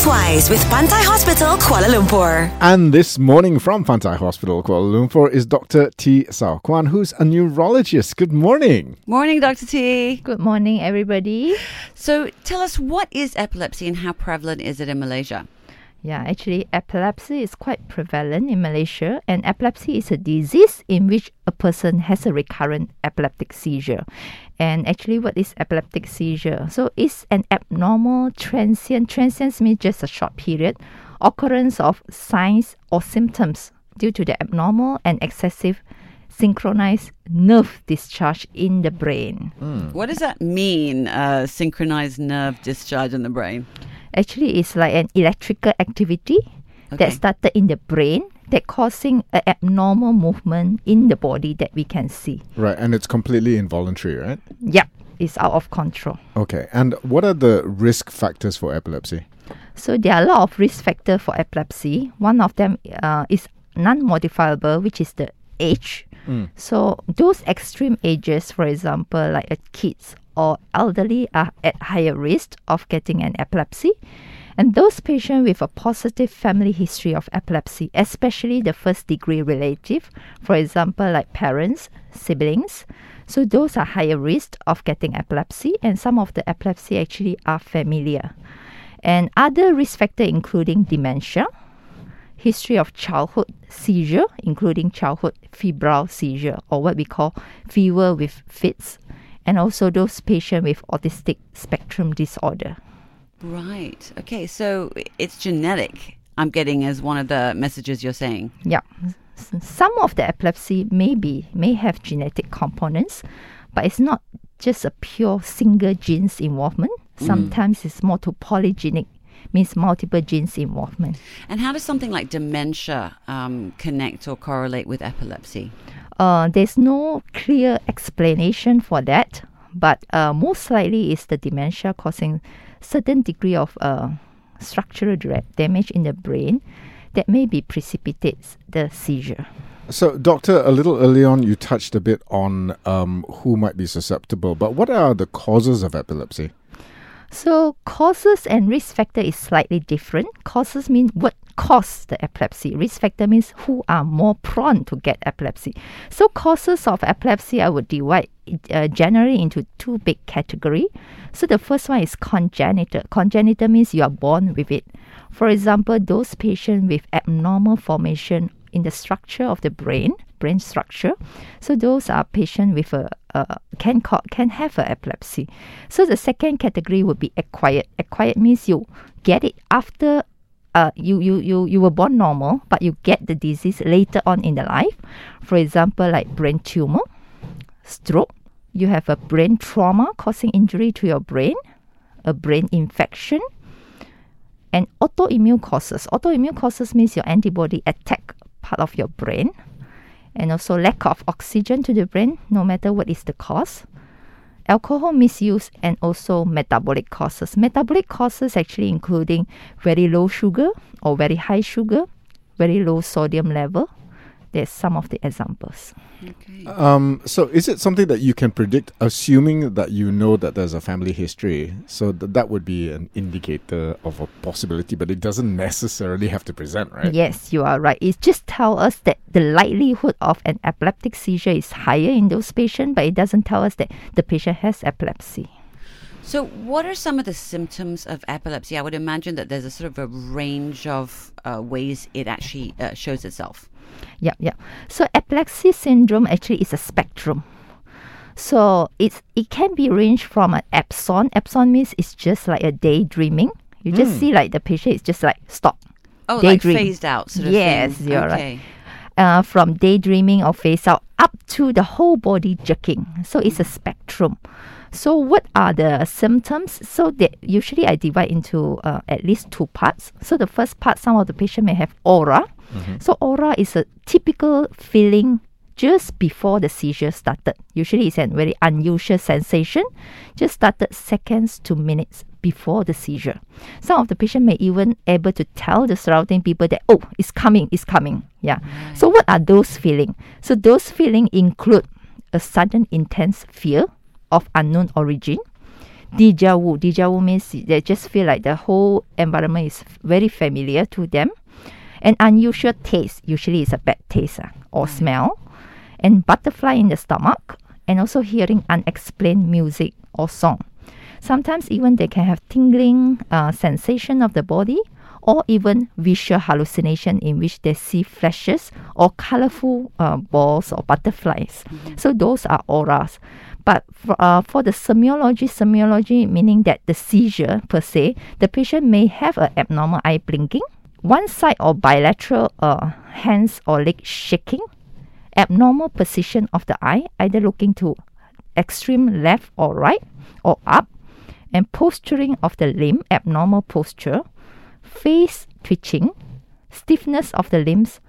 Healthwise with Pantai Hospital, Kuala Lumpur. And this morning from Pantai Hospital, Kuala Lumpur, is Dr. T. Sao Kwan, who's a neurologist. Good morning. Morning, Dr. T. Good morning, everybody. So, tell us what is epilepsy and how prevalent is it in Malaysia? Yeah, actually, epilepsy is quite prevalent in Malaysia, and epilepsy is a disease in which a person has a recurrent epileptic seizure. And actually, what is epileptic seizure? So, it's an abnormal transient, transient means just a short period, occurrence of signs or symptoms due to the abnormal and excessive synchronized nerve discharge in the brain. What does that mean, uh, synchronized nerve discharge in the brain? Actually, it's like an electrical activity Okay. that started in the brain that causing an abnormal movement in the body that we can see. Right, and it's completely involuntary, right? Yep, it's out of control. Okay, and what are the risk factors for epilepsy? So there are a lot of risk factors for epilepsy. One of them uh, is non-modifiable, which is the age. Mm. So those extreme ages, for example, like kids or elderly, are at higher risk of getting an epilepsy. And those patients with a positive family history of epilepsy, especially the first degree relative, for example, like parents, siblings, so those are higher risk of getting epilepsy, and some of the epilepsy actually are familiar. And other risk factor including dementia, history of childhood seizure, including childhood febrile seizure or what we call fever with fits, and also those patients with autistic spectrum disorder. Right. Okay, so it's genetic, I'm getting as one of the messages you're saying. Yeah. Some of the epilepsy may be may have genetic components, but it's not just a pure single genes involvement. Mm. Sometimes it's more to polygenic, means multiple genes involvement. And how does something like dementia um, connect or correlate with epilepsy? Uh, there's no clear explanation for that, but uh, most likely is the dementia causing certain degree of uh, structural damage in the brain that maybe precipitates the seizure. So, Doctor, a little early on, you touched a bit on um, who might be susceptible, but what are the causes of epilepsy? So causes and risk factor is slightly different. Causes mean what causes the epilepsy. Risk factor means who are more prone to get epilepsy. So causes of epilepsy I would divide uh, generally into two big category. So the first one is congenital. Congenital means you are born with it. For example, those patients with abnormal formation in the structure of the brain, brain structure. So those are patients with a uh, can ca- can have a epilepsy. So the second category would be acquired. Acquired means you get it after uh, you, you, you, you were born normal, but you get the disease later on in the life. For example, like brain tumor, stroke, you have a brain trauma causing injury to your brain, a brain infection, and autoimmune causes. Autoimmune causes means your antibody attack part of your brain, and also lack of oxygen to the brain, no matter what is the cause. Alcohol misuse and also metabolic causes. Metabolic causes actually including very low sugar or very high sugar, very low sodium level. There's some of the examples. Okay. Um, so, is it something that you can predict, assuming that you know that there's a family history? So, th- that would be an indicator of a possibility, but it doesn't necessarily have to present, right? Yes, you are right. It just tells us that the likelihood of an epileptic seizure is higher in those patients, but it doesn't tell us that the patient has epilepsy. So, what are some of the symptoms of epilepsy? I would imagine that there's a sort of a range of uh, ways it actually uh, shows itself. Yeah, yeah. So epilepsy syndrome actually is a spectrum. So it's it can be ranged from an absence. Absence means it's just like a daydreaming. You just see like the patient is just like stop. Oh, like Daydream. phased out sort of Yes, thing. you're right. okay. Uh, from daydreaming or face out up to the whole body jerking. So it's a spectrum. So what are the symptoms? So that usually I divide into uh, at least two parts. So the first part, some of the patient may have aura. Mm-hmm. So aura is a typical feeling just before the seizure started. Usually it's a very unusual sensation, just started seconds to minutes before the seizure. Some of the patient may even able to tell the surrounding people that oh, it's coming, it's coming. Yeah. So what are those feeling? So those feeling include a sudden intense fear of unknown origin, deja vu. Deja vu means they just feel like the whole environment is very familiar to them. An unusual taste, usually it's a bad taste uh, or smell, and butterfly in the stomach, and also hearing unexplained music or song. Sometimes even they can have tingling uh, sensation of the body or even visual hallucination in which they see flashes or colorful uh, balls or butterflies. So those are auras. But for, uh, for the semiology, semiology meaning that the seizure per se, the patient may have an abnormal eye blinking, one side or bilateral uh, hands or leg shaking, abnormal position of the eye, either looking to extreme left or right or up, and posturing of the limb, abnormal posture, face twitching, stiffness of the limbs,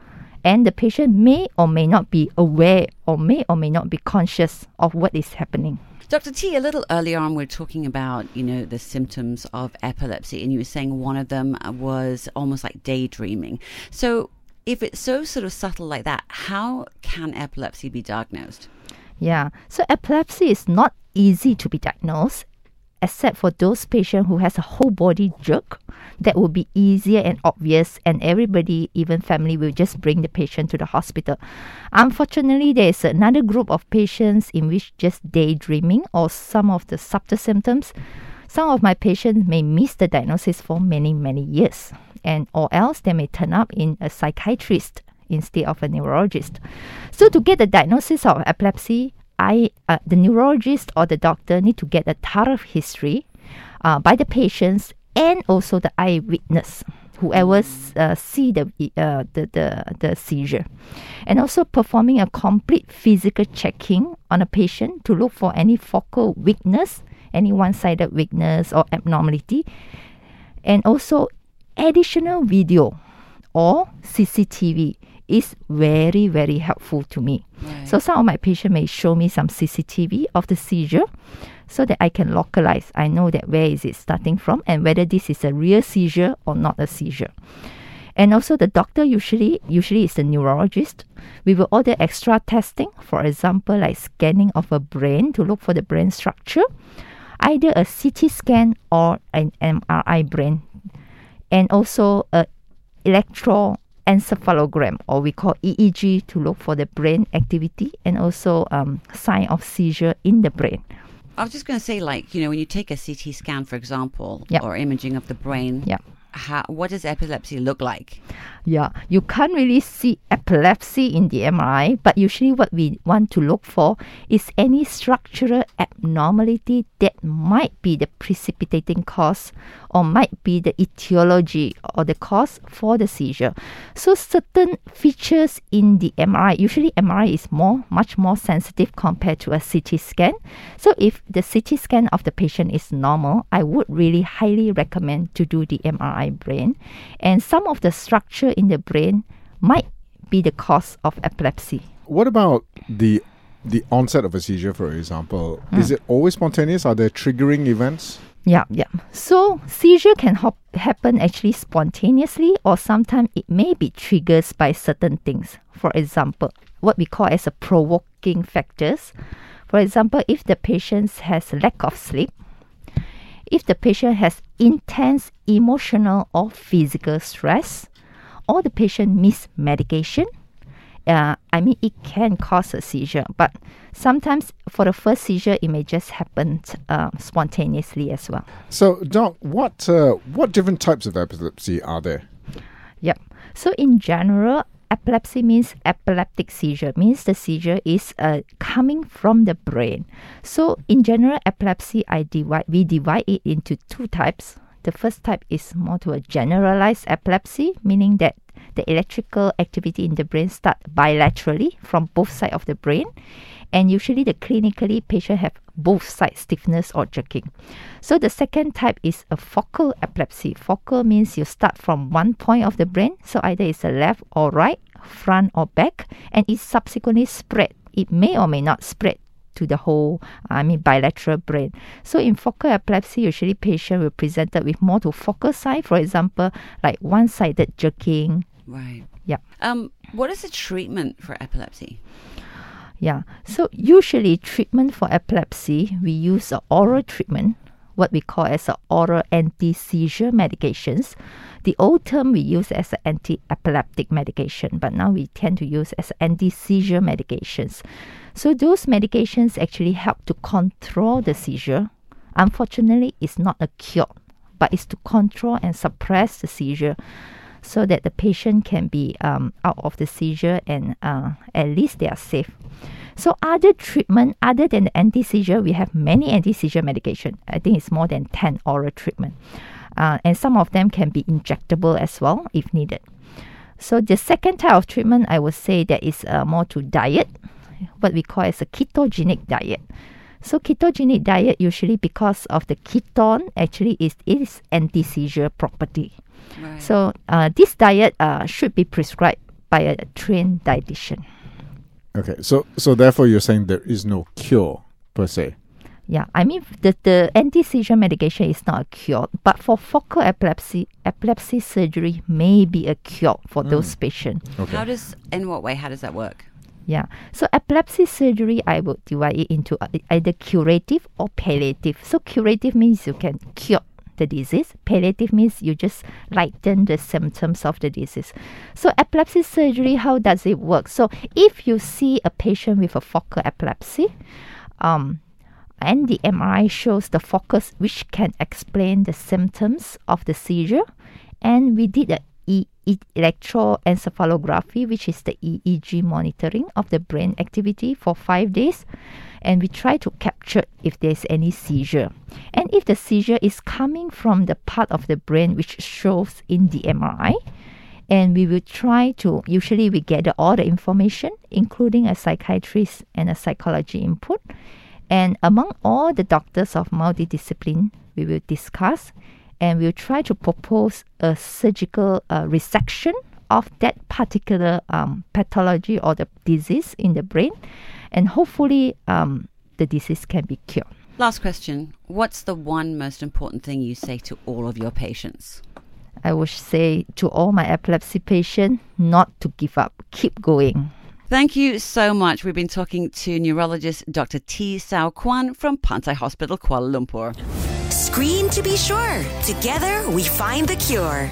and the patient may or may not be aware or may or may not be conscious of what is happening. Dr. T, a little earlier on, we are talking about, you know, the symptoms of epilepsy, and you were saying one of them uh, was almost like daydreaming. So, if it's so sort of subtle like that, how can epilepsy be diagnosed? Yeah, so epilepsy is not easy to be diagnosed except for those patients who has a whole body jerk that will be easier and obvious and everybody even family will just bring the patient to the hospital. Unfortunately there is another group of patients in which just daydreaming or some of the subtle symptoms. Some of my patients may miss the diagnosis for many many years and or else they may turn up in a psychiatrist instead of a neurologist. So to get the diagnosis of epilepsy I, uh, the neurologist or the doctor need to get a thorough history uh, by the patients and also the eyewitness, whoever uh, see the, uh, the, the, the seizure. And also performing a complete physical checking on a patient to look for any focal weakness, any one-sided weakness or abnormality. And also additional video or CCTV is very, very helpful to me. Right. So some of my patients may show me some CCTV of the seizure so that I can localize. I know that where is it starting from and whether this is a real seizure or not a seizure. And also the doctor usually usually is the neurologist. We will order extra testing, for example, like scanning of a brain to look for the brain structure, either a CT scan or an MRI brain, and also a electro encephalogram or we call EEG to look for the brain activity and also um, sign of seizure in the brain. I was just going to say, like, you know, when you take a CT scan, for example, yep. or imaging of the brain, yep how, what does epilepsy look like? Yeah, you can't really see epilepsy in the MRI, but usually what we want to look for is any structural abnormality that might be the precipitating cause or might be the etiology or the cause for the seizure. So certain features in the MRI, usually MRI is more much more sensitive compared to a CT scan. So if the CT scan of the patient is normal, I would really highly recommend to do the MRI brain, and some of the structure in the brain might be the cause of epilepsy. What about the the onset of a seizure, for example? Mm. Is it always spontaneous? Are there triggering events? Yeah, yeah. So seizure can hop- happen actually spontaneously, or sometimes it may be triggered by certain things. For example, what we call as a provoking factors. For example, if the patient has lack of sleep, if the patient has intense emotional or physical stress, or the patient miss medication, uh, I mean, it can cause a seizure, but sometimes for the first seizure, it may just happen uh, spontaneously as well. So, Doc, what uh, what different types of epilepsy are there? Yep. So, in general, epilepsy means epileptic seizure means the seizure is uh, coming from the brain. So in general epilepsy i divide we divide it into two types the first type is more to a generalized epilepsy meaning that the electrical activity in the brain start bilaterally from both sides of the brain and usually the clinically patient have both side stiffness or jerking. So the second type is a focal epilepsy. Focal means you start from one point of the brain, so either it's the left or right, front or back, and it subsequently spread. It may or may not spread to the whole, I mean, bilateral brain. So in focal epilepsy, usually patient will present with more to focal side, for example, like one-sided jerking. Right. Yeah. Um, what is the treatment for epilepsy? Yeah. So usually treatment for epilepsy, we use a oral treatment what we call as oral anti-seizure medications. The old term we use as an anti-epileptic medication, but now we tend to use as anti-seizure medications. So those medications actually help to control the seizure. Unfortunately, it's not a cure, but it's to control and suppress the seizure so that the patient can be um, out of the seizure and uh, at least they are safe. So other treatment other than the anti-seizure, we have many anti-seizure medication. I think it's more than 10 oral treatment. Uh, and some of them can be injectable as well if needed. So the second type of treatment, I would say that is uh, more to diet, what we call as a ketogenic diet. So ketogenic diet usually because of the ketone actually is it is anti-seizure property. Right. So uh, this diet uh, should be prescribed by a trained dietitian. Okay, so so therefore you're saying there is no cure per se. Yeah, I mean the, the anti-seizure medication is not a cure, but for focal epilepsy, epilepsy surgery may be a cure for those patients. Okay. How does, in what way, how does that work? Yeah. So epilepsy surgery, I would divide it into uh, either curative or palliative. So curative means you can cure the disease. Palliative means you just lighten the symptoms of the disease. So epilepsy surgery, how does it work? So if you see a patient with a focal epilepsy, um, and the MRI shows the focus which can explain the symptoms of the seizure, and we did a e- electroencephalography, which is the EEG monitoring of the brain activity for five days, and we try to capture if there's any seizure, and if the seizure is coming from the part of the brain which shows in the MRI. And we will try to, usually, we gather all the information, including a psychiatrist and a psychology input. And among all the doctors of multidiscipline, we will discuss and we'll try to propose a surgical uh, resection of that particular um, pathology or the disease in the brain. And hopefully, um, the disease can be cured. Last question. What's the one most important thing you say to all of your patients? I would say to all my epilepsy patients not to give up, keep going. Thank you so much. We've been talking to neurologist Dr. T. Sao Kwan from Pantai Hospital, Kuala Lumpur. Scream to be sure. Together we find the cure.